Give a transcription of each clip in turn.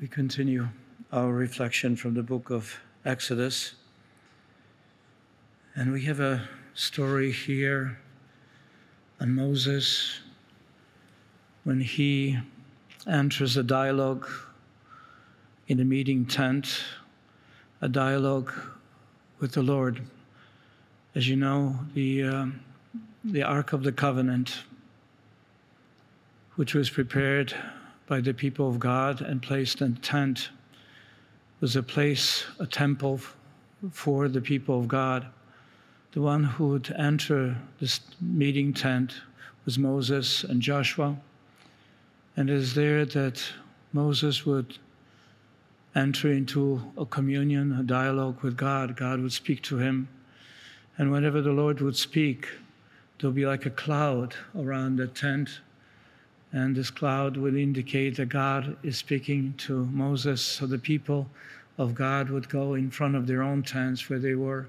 We continue our reflection from the book of Exodus. And we have a story here on Moses when he enters a dialogue in a meeting tent, a dialogue with the Lord. As you know, the, um, the Ark of the Covenant, which was prepared by the people of God and placed in a tent, was a place, a temple for the people of God. The one who would enter this meeting tent was Moses and Joshua. And it is there that Moses would enter into a communion, a dialogue with God. God would speak to him. And whenever the Lord would speak, there'll be like a cloud around the tent. And this cloud would indicate that God is speaking to Moses. So the people of God would go in front of their own tents where they were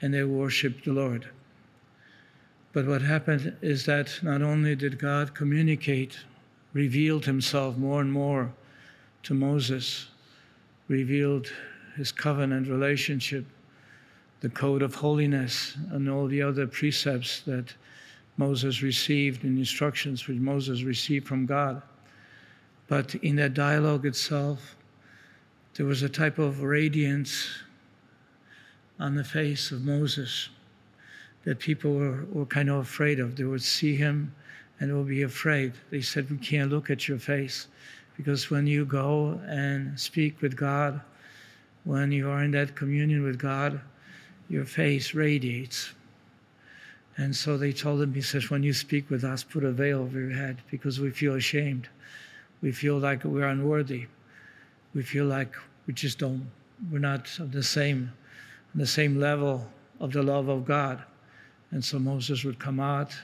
and they worshiped the Lord. But what happened is that not only did God communicate, revealed himself more and more to Moses, revealed his covenant relationship, the code of holiness, and all the other precepts that Moses received and instructions which Moses received from God. But in that dialogue itself, there was a type of radiance on the face of Moses that people were, were kind of afraid of. They would see him and they would be afraid. They said, We can't look at your face because when you go and speak with God, when you are in that communion with God, your face radiates. And so they told him, he says, when you speak with us, put a veil over your head because we feel ashamed. We feel like we're unworthy. We feel like we just don't, we're not the same, the same level of the love of God. And so Moses would come out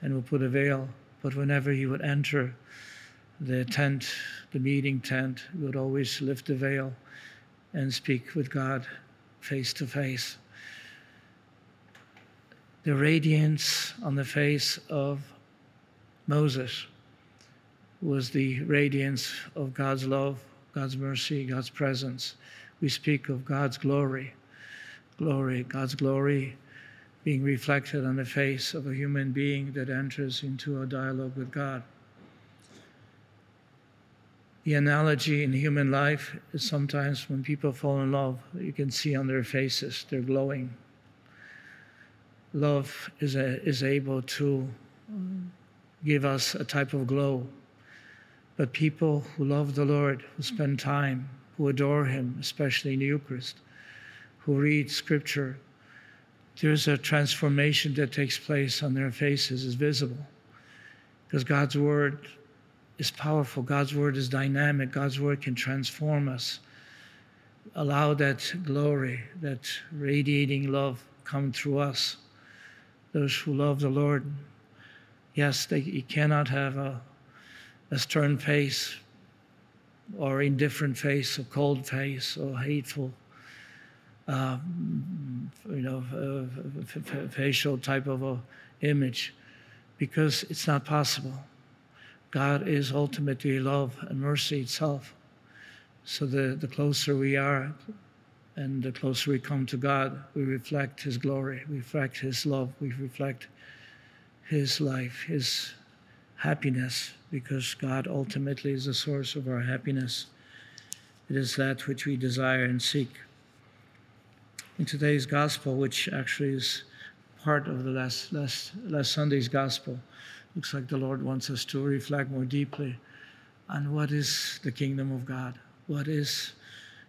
and would put a veil. But whenever he would enter the tent, the meeting tent, he would always lift the veil and speak with God face to face. The radiance on the face of Moses was the radiance of God's love, God's mercy, God's presence. We speak of God's glory, glory, God's glory being reflected on the face of a human being that enters into a dialogue with God. The analogy in human life is sometimes when people fall in love, you can see on their faces, they're glowing. Love is, a, is able to give us a type of glow. But people who love the Lord, who spend time, who adore Him, especially in the Eucharist, who read Scripture, there's a transformation that takes place on their faces, is visible. Because God's Word is powerful. God's word is dynamic. God's word can transform us. Allow that glory, that radiating love come through us. Those who love the Lord, yes, they, you cannot have a, a stern face or indifferent face, or cold face, or hateful, uh, you know, uh, f- f- facial type of a image, because it's not possible. God is ultimately love and mercy itself. So the, the closer we are and the closer we come to God, we reflect His glory, we reflect His love, we reflect His life, His happiness, because God ultimately is the source of our happiness. It is that which we desire and seek. In today's gospel, which actually is part of the last, last, last Sunday's gospel, Looks like the Lord wants us to reflect more deeply on what is the kingdom of God, what is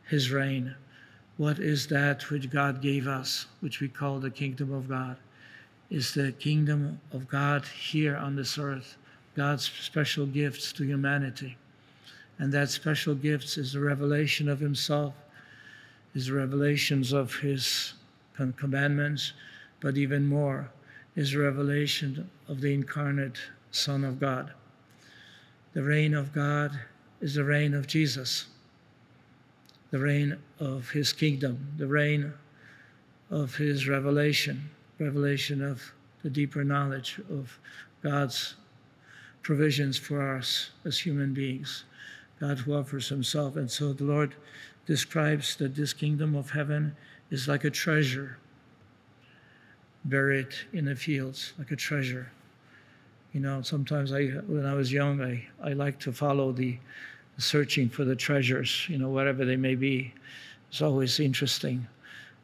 His reign, what is that which God gave us, which we call the kingdom of God. Is the kingdom of God here on this earth, God's special gifts to humanity. And that special gifts is the revelation of Himself, is the revelations of His commandments, but even more, is revelation of the incarnate Son of God. The reign of God is the reign of Jesus, the reign of his kingdom, the reign of his revelation, revelation of the deeper knowledge of God's provisions for us as human beings, God who offers himself. And so the Lord describes that this kingdom of heaven is like a treasure buried in the fields, like a treasure. You know, sometimes I, when I was young, I, I liked to follow the searching for the treasures, you know, whatever they may be. It's always interesting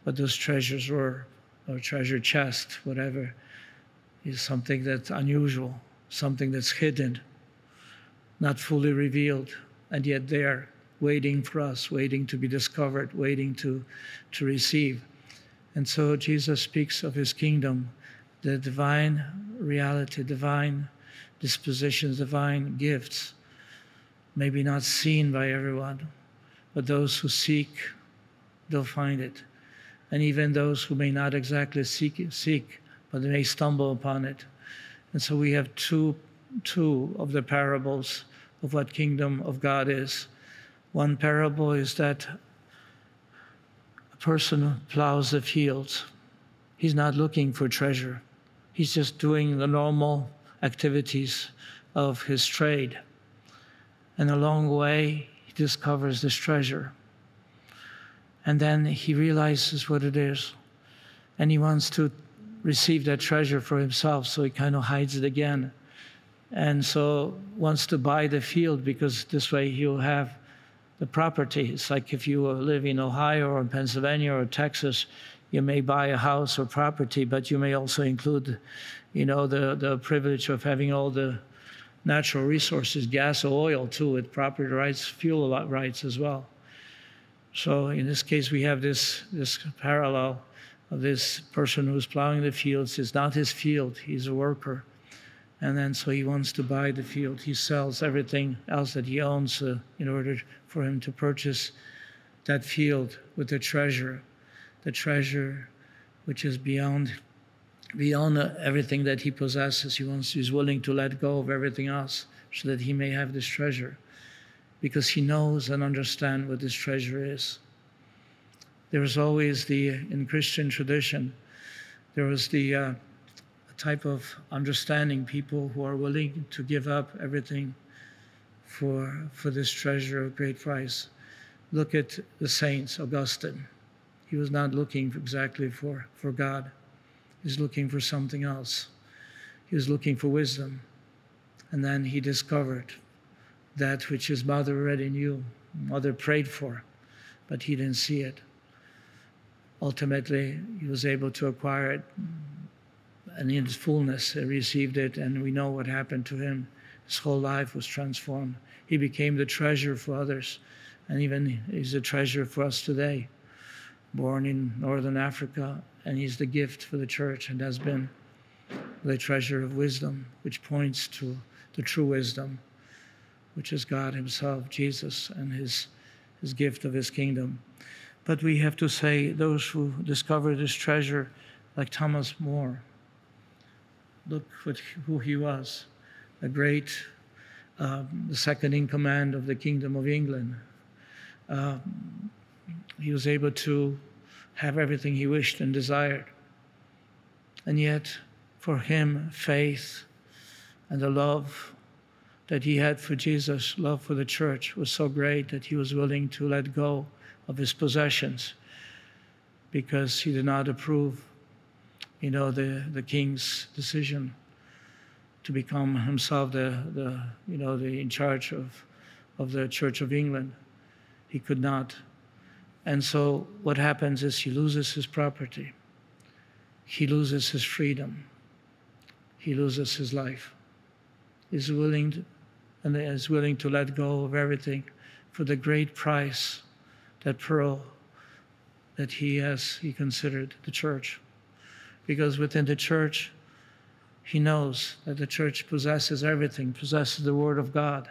what those treasures were, or treasure chest, whatever, is something that's unusual, something that's hidden, not fully revealed, and yet there, waiting for us, waiting to be discovered, waiting to, to receive. And so Jesus speaks of his kingdom, the divine reality, divine dispositions, divine gifts, maybe not seen by everyone, but those who seek, they'll find it. And even those who may not exactly seek, seek but they may stumble upon it. And so we have two, two of the parables of what kingdom of God is. One parable is that a person plows the fields. He's not looking for treasure. He's just doing the normal activities of his trade. And along the way, he discovers this treasure. And then he realizes what it is. And he wants to receive that treasure for himself, so he kind of hides it again. And so wants to buy the field because this way he'll have the property. It's like if you live in Ohio or Pennsylvania or Texas, you may buy a house or property, but you may also include, you know, the, the privilege of having all the natural resources, gas oil too, with property rights, fuel rights as well. So in this case, we have this, this parallel of this person who's plowing the fields. It's not his field, he's a worker. And then so he wants to buy the field. He sells everything else that he owns uh, in order for him to purchase that field with the treasure, the treasure which is beyond beyond everything that he possesses. He wants he's willing to let go of everything else so that he may have this treasure because he knows and understands what this treasure is. There was always the, in Christian tradition, there was the uh, type of understanding people who are willing to give up everything for, for this treasure of great price. Look at the saints, Augustine. He was not looking exactly for, for God. He was looking for something else. He was looking for wisdom. And then he discovered that which his mother already knew, mother prayed for, but he didn't see it. Ultimately, he was able to acquire it, and in its fullness, he received it, and we know what happened to him. His whole life was transformed. He became the treasure for others, and even he's a treasure for us today. Born in northern Africa, and he's the gift for the church, and has been the treasure of wisdom, which points to the true wisdom which is God Himself, Jesus, and His, his gift of His kingdom. But we have to say, those who discover this treasure, like Thomas More, look what, who he was, a great, um, the second in command of the Kingdom of England. Uh, he was able to have everything he wished and desired. And yet, for him, faith and the love that he had for Jesus, love for the church, was so great that he was willing to let go of his possessions because he did not approve, you know, the, the king's decision to become himself the, the you know, the in charge of, of the Church of England. He could not. And so what happens is he loses his property. He loses his freedom. He loses his life. He's willing to, and is willing to let go of everything for the great price, that pearl that he has, he considered the church. Because within the church, he knows that the church possesses everything, possesses the Word of God,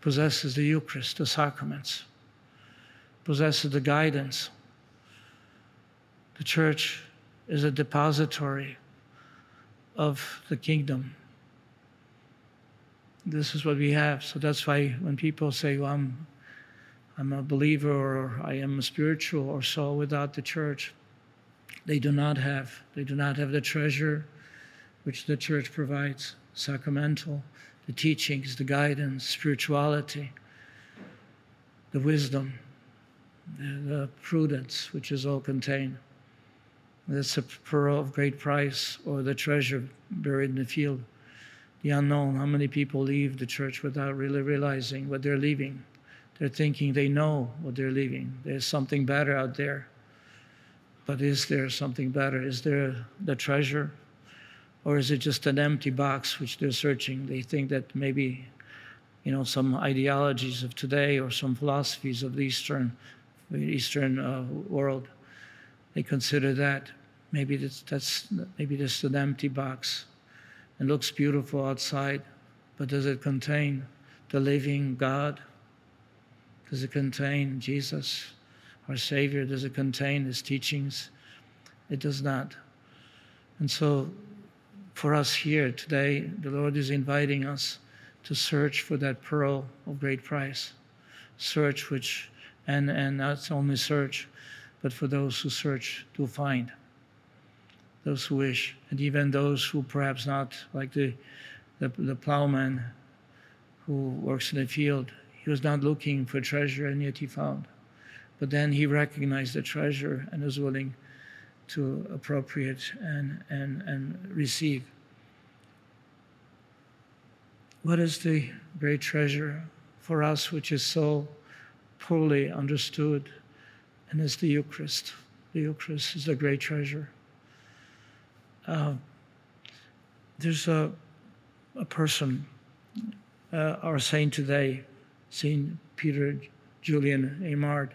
possesses the Eucharist, the sacraments, possesses the guidance. The church is a depository of the kingdom this is what we have. So that's why when people say, well, I'm, I'm a believer or I am spiritual or so without the church, they do not have. They do not have the treasure which the church provides, sacramental. the teachings, the guidance, spirituality, the wisdom, the uh, prudence, which is all contained. That's a pearl of great price, or the treasure buried in the field. The unknown. How many people leave the church without really realizing what they're leaving? They're thinking they know what they're leaving. There's something better out there. But is there something better? Is there the treasure? Or is it just an empty box which they're searching? They think that maybe, you know, some ideologies of today or some philosophies of the Eastern, Eastern uh, world, they consider that maybe that's, that's maybe just an empty box. It looks beautiful outside, but does it contain the living God? Does it contain Jesus, our Savior? Does it contain His teachings? It does not. And so for us here today, the Lord is inviting us to search for that pearl of great price. Search which, and, and not only search, but for those who search to find. Those who wish, and even those who perhaps not, like the, the, the plowman who works in the field, he was not looking for treasure and yet he found. But then he recognized the treasure and was willing to appropriate and, and, and receive. What is the great treasure for us which is so poorly understood? And it's the Eucharist. The Eucharist is the great treasure. Uh, there's a, a person, uh, our saint today, Saint Peter Julian Eymard,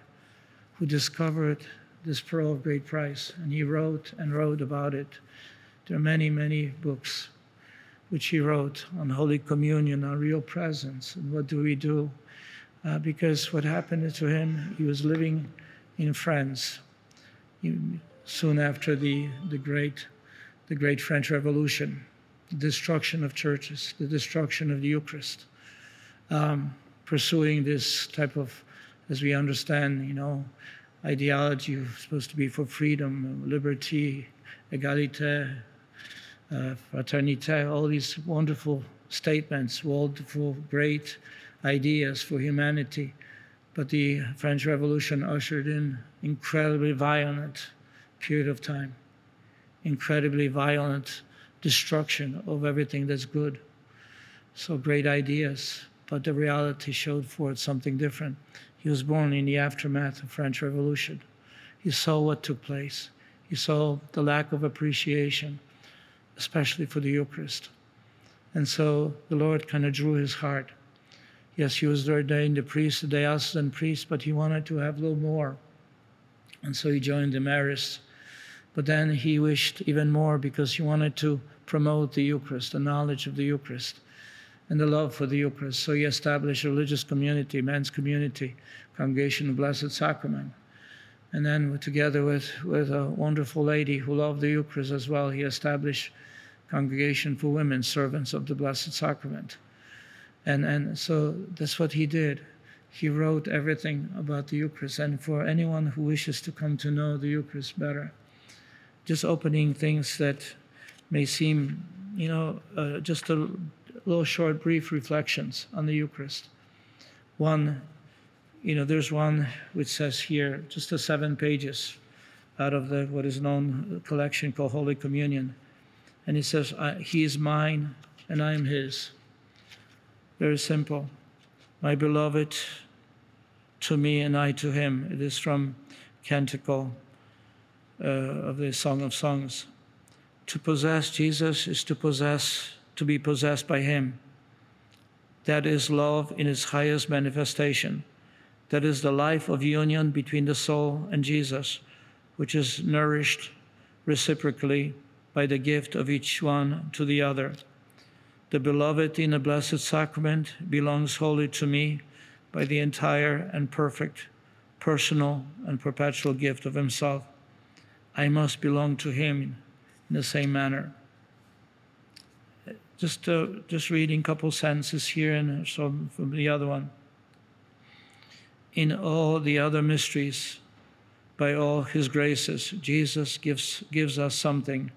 who discovered this pearl of great price. And he wrote and wrote about it. There are many, many books which he wrote on Holy Communion, on real presence, and what do we do? Uh, because what happened to him, he was living in France. He, soon after the, the, great, the great French Revolution, the destruction of churches, the destruction of the Eucharist, um, pursuing this type of, as we understand, you know, ideology supposed to be for freedom, liberty, egalite, uh, fraternité, all these wonderful statements, wonderful, great ideas for humanity. But the French Revolution ushered in incredibly violent period of time, incredibly violent destruction of everything that's good. So great ideas, but the reality showed forth something different. He was born in the aftermath of French Revolution. He saw what took place. He saw the lack of appreciation, especially for the Eucharist. And so the Lord kind of drew his heart. Yes, he was ordained a priest, a diocesan priest, but he wanted to have a little more. And so he joined the Marists. But then he wished even more because he wanted to promote the Eucharist, the knowledge of the Eucharist and the love for the Eucharist. So he established a religious community, men's community, Congregation of Blessed Sacrament. And then together with, with a wonderful lady who loved the Eucharist as well, he established Congregation for Women, Servants of the Blessed Sacrament. And, and so that's what he did. He wrote everything about the Eucharist. And for anyone who wishes to come to know the Eucharist better, just opening things that may seem, you know, uh, just a little short, brief reflections on the Eucharist. One, you know, there's one which says here, just the seven pages out of the what is known collection called Holy Communion, and he says, "He is mine, and I am His." Very simple. My beloved to me and I to him. It is from Canticle uh, of the Song of Songs. To possess Jesus is to possess to be possessed by Him. That is love in its highest manifestation. That is the life of union between the soul and Jesus, which is nourished reciprocally by the gift of each one to the other. The beloved in the Blessed Sacrament belongs wholly to me by the entire and perfect, personal, and perpetual gift of Himself. I must belong to Him in the same manner just uh, just reading a couple sentences here and some from the other one. In all the other mysteries, by all His graces, Jesus gives gives us something,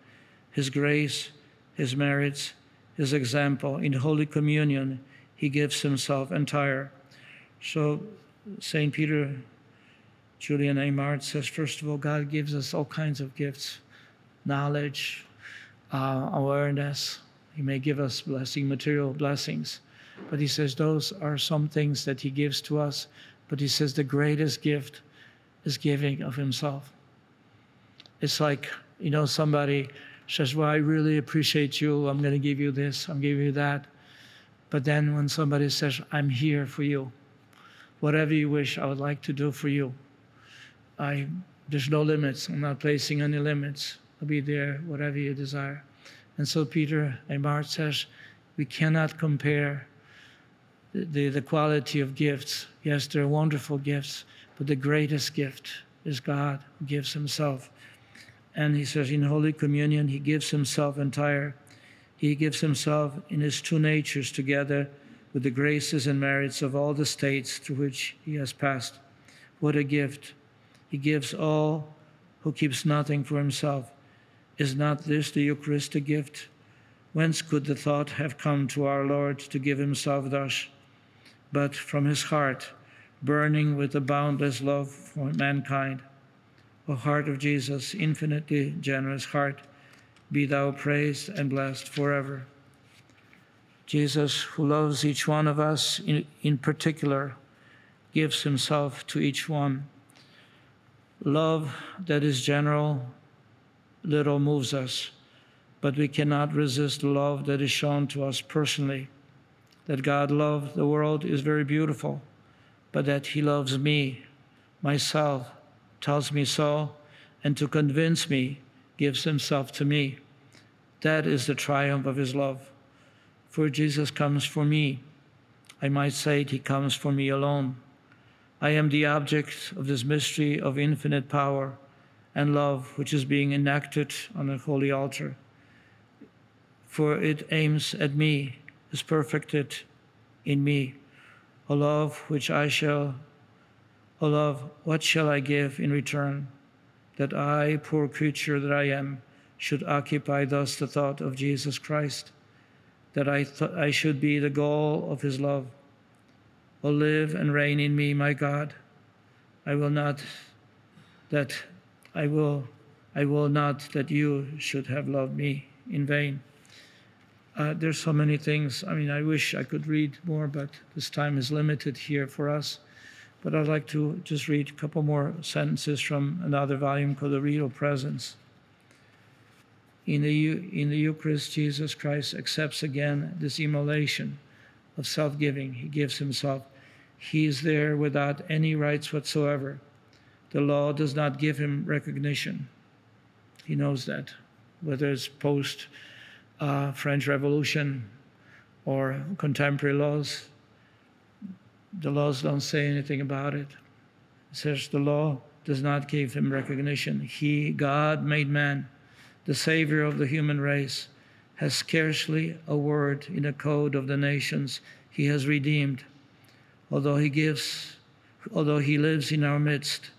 His grace, His merits, his example. In Holy Communion, he gives himself entire. So St. Peter, Julian Eymard says, first of all, God gives us all kinds of gifts knowledge, uh, awareness. He may give us blessing, material blessings. But he says those are some things that he gives to us. But he says the greatest gift is giving of himself. It's like, you know, somebody says, Well, I really appreciate you. I'm going to give you this, I'm giving you that. But then when somebody says, I'm here for you, whatever you wish, I would like to do for you. I, there's no limits. I'm not placing any limits. I'll be there, whatever you desire. And so Peter and Eymard says, we cannot compare the, the, the quality of gifts. Yes, they're wonderful gifts, but the greatest gift is God who gives himself. And he says in Holy Communion, he gives himself entire. He gives himself in his two natures together with the graces and merits of all the states through which he has passed. What a gift! He gives all who keeps nothing for himself. Is not this the Eucharistic gift? Whence could the thought have come to our Lord to give himself thus? But from his heart, burning with a boundless love for mankind. O heart of Jesus, infinitely generous heart, be thou praised and blessed forever. Jesus, who loves each one of us in, in particular, gives himself to each one. Love that is general little moves us, but we cannot resist love that is shown to us personally. That God loved the world is very beautiful, but that He loves me, myself, tells me so, and to convince me, gives Himself to me. That is the triumph of His love. For Jesus comes for me. I might say it, He comes for me alone. I am the object of this mystery of infinite power and love which is being enacted on the holy altar. For it aims at me, is perfected in me. a love which I shall, O love, what shall I give in return? That I, poor creature that I am, should occupy thus the thought of Jesus Christ, that I, th- I should be the goal of his love. O live and reign in me, my God. I will not that I will, I will not that you should have loved me in vain. Uh, there's so many things. I mean, I wish I could read more, but this time is limited here for us. But I'd like to just read a couple more sentences from another volume called The Real Presence. In the, in the Eucharist, Jesus Christ accepts again this immolation of self giving. He gives himself. He is there without any rights whatsoever the law does not give him recognition. He knows that, whether it's post uh, French Revolution or contemporary laws. The laws don't say anything about it. It says the law does not give him recognition. He, God, made man, the Savior of the human race, has scarcely a word in the code of the nations he has redeemed. Although he gives, although he lives in our midst,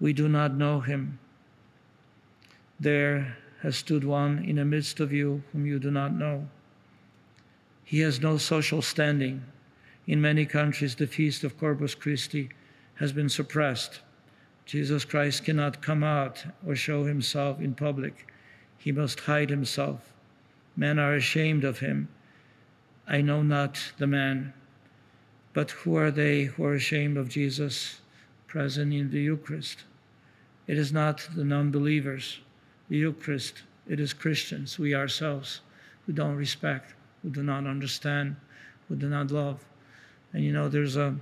we do not know him. There has stood one in the midst of you whom you do not know. He has no social standing. In many countries, the feast of Corpus Christi has been suppressed. Jesus Christ cannot come out or show himself in public. He must hide himself. Men are ashamed of him. I know not the man. But who are they who are ashamed of Jesus? present in the Eucharist. It is not the non believers, the Eucharist, it is Christians, we ourselves, who don't respect, who do not understand, who do not love. And you know, there's a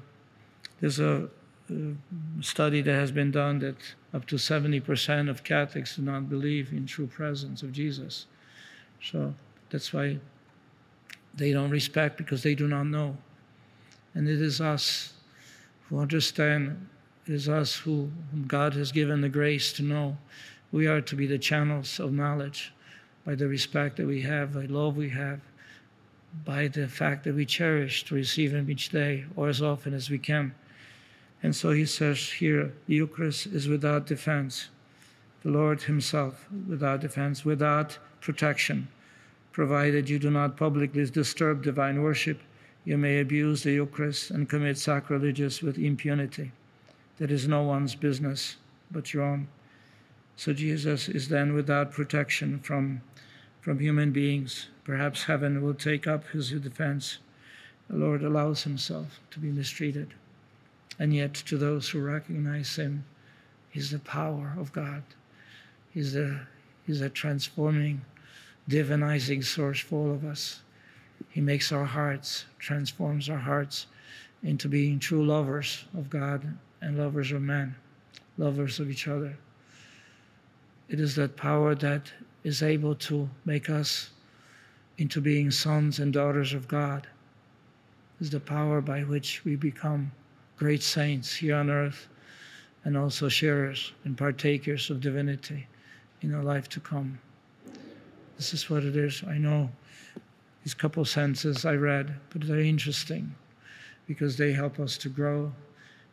there's a, a study that has been done that up to 70% of Catholics do not believe in true presence of Jesus. So that's why they don't respect because they do not know. And it is us who understand it is us who, whom God has given the grace to know. We are to be the channels of knowledge by the respect that we have, the love we have, by the fact that we cherish to receive Him each day or as often as we can. And so he says here the Eucharist is without defense. The Lord Himself without defense, without protection. provided you do not publicly disturb divine worship, you may abuse the Eucharist and commit sacrilegious with impunity. That is no one's business but your own. So Jesus is then without protection from, from human beings. Perhaps heaven will take up his defense. The Lord allows himself to be mistreated. And yet, to those who recognize him, he's the power of God. He's the, he's a transforming, divinizing source for all of us. He makes our hearts, transforms our hearts into being true lovers of God and lovers of men, lovers of each other. It is that power that is able to make us into being sons and daughters of God. is the power by which we become great saints here on earth and also sharers and partakers of divinity in our life to come. This is what it is. I know these couple sentences I read, but they're interesting because they help us to grow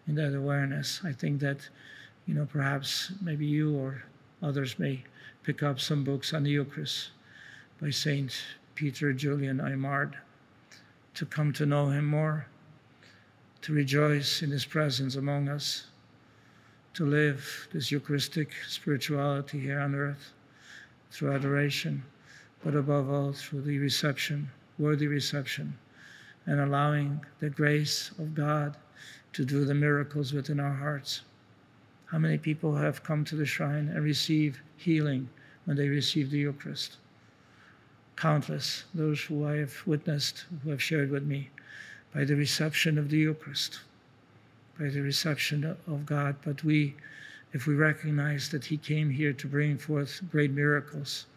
in that awareness. I think that, you know, perhaps maybe you or others may pick up some books on the Eucharist by Saint Peter Julian Eymard to come to know him more, to rejoice in his presence among us, to live this Eucharistic spirituality here on earth through adoration, but above all through the reception, worthy reception, and allowing the grace of God to do the miracles within our hearts. How many people have come to the shrine and received healing when they received the Eucharist? Countless, those who I have witnessed, who have shared with me, by the reception of the Eucharist, by the reception of God. But we, if we recognize that He came here to bring forth great miracles,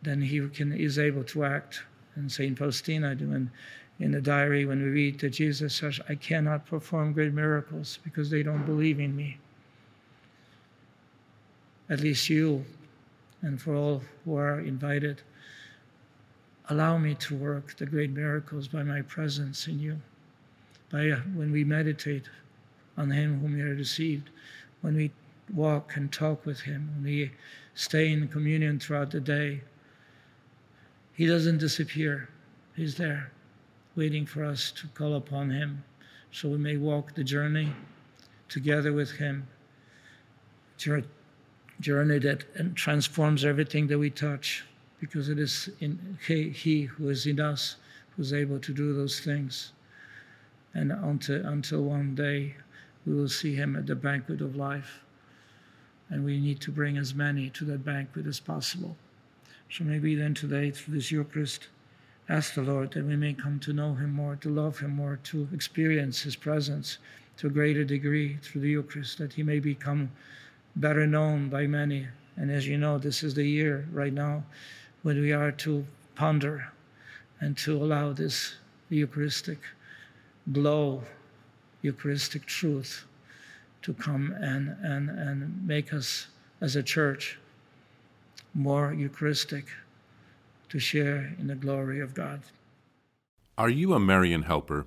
then He can, is able to act. And St. Faustina doing in the diary when we read that Jesus says, I cannot perform great miracles because they don't believe in me. At least you, and for all who are invited, allow me to work the great miracles by my presence in you. By uh, when we meditate on Him whom we have received, when we walk and talk with Him, when we stay in communion throughout the day, He doesn't disappear. He's there waiting for us to call upon Him so we may walk the journey together with Him. Journey that transforms everything that we touch because it is in he, he who is in us who's able to do those things. And until, until one day we will see Him at the banquet of life. And we need to bring as many to that banquet as possible. So maybe then today, through this Eucharist, ask the Lord that we may come to know Him more, to love Him more, to experience His presence to a greater degree through the Eucharist, that He may become better known by many. And as you know, this is the year right now when we are to ponder and to allow this Eucharistic glow, Eucharistic truth to come and, and, and make us as a church more Eucharistic to share in the glory of God. Are you a Marian helper?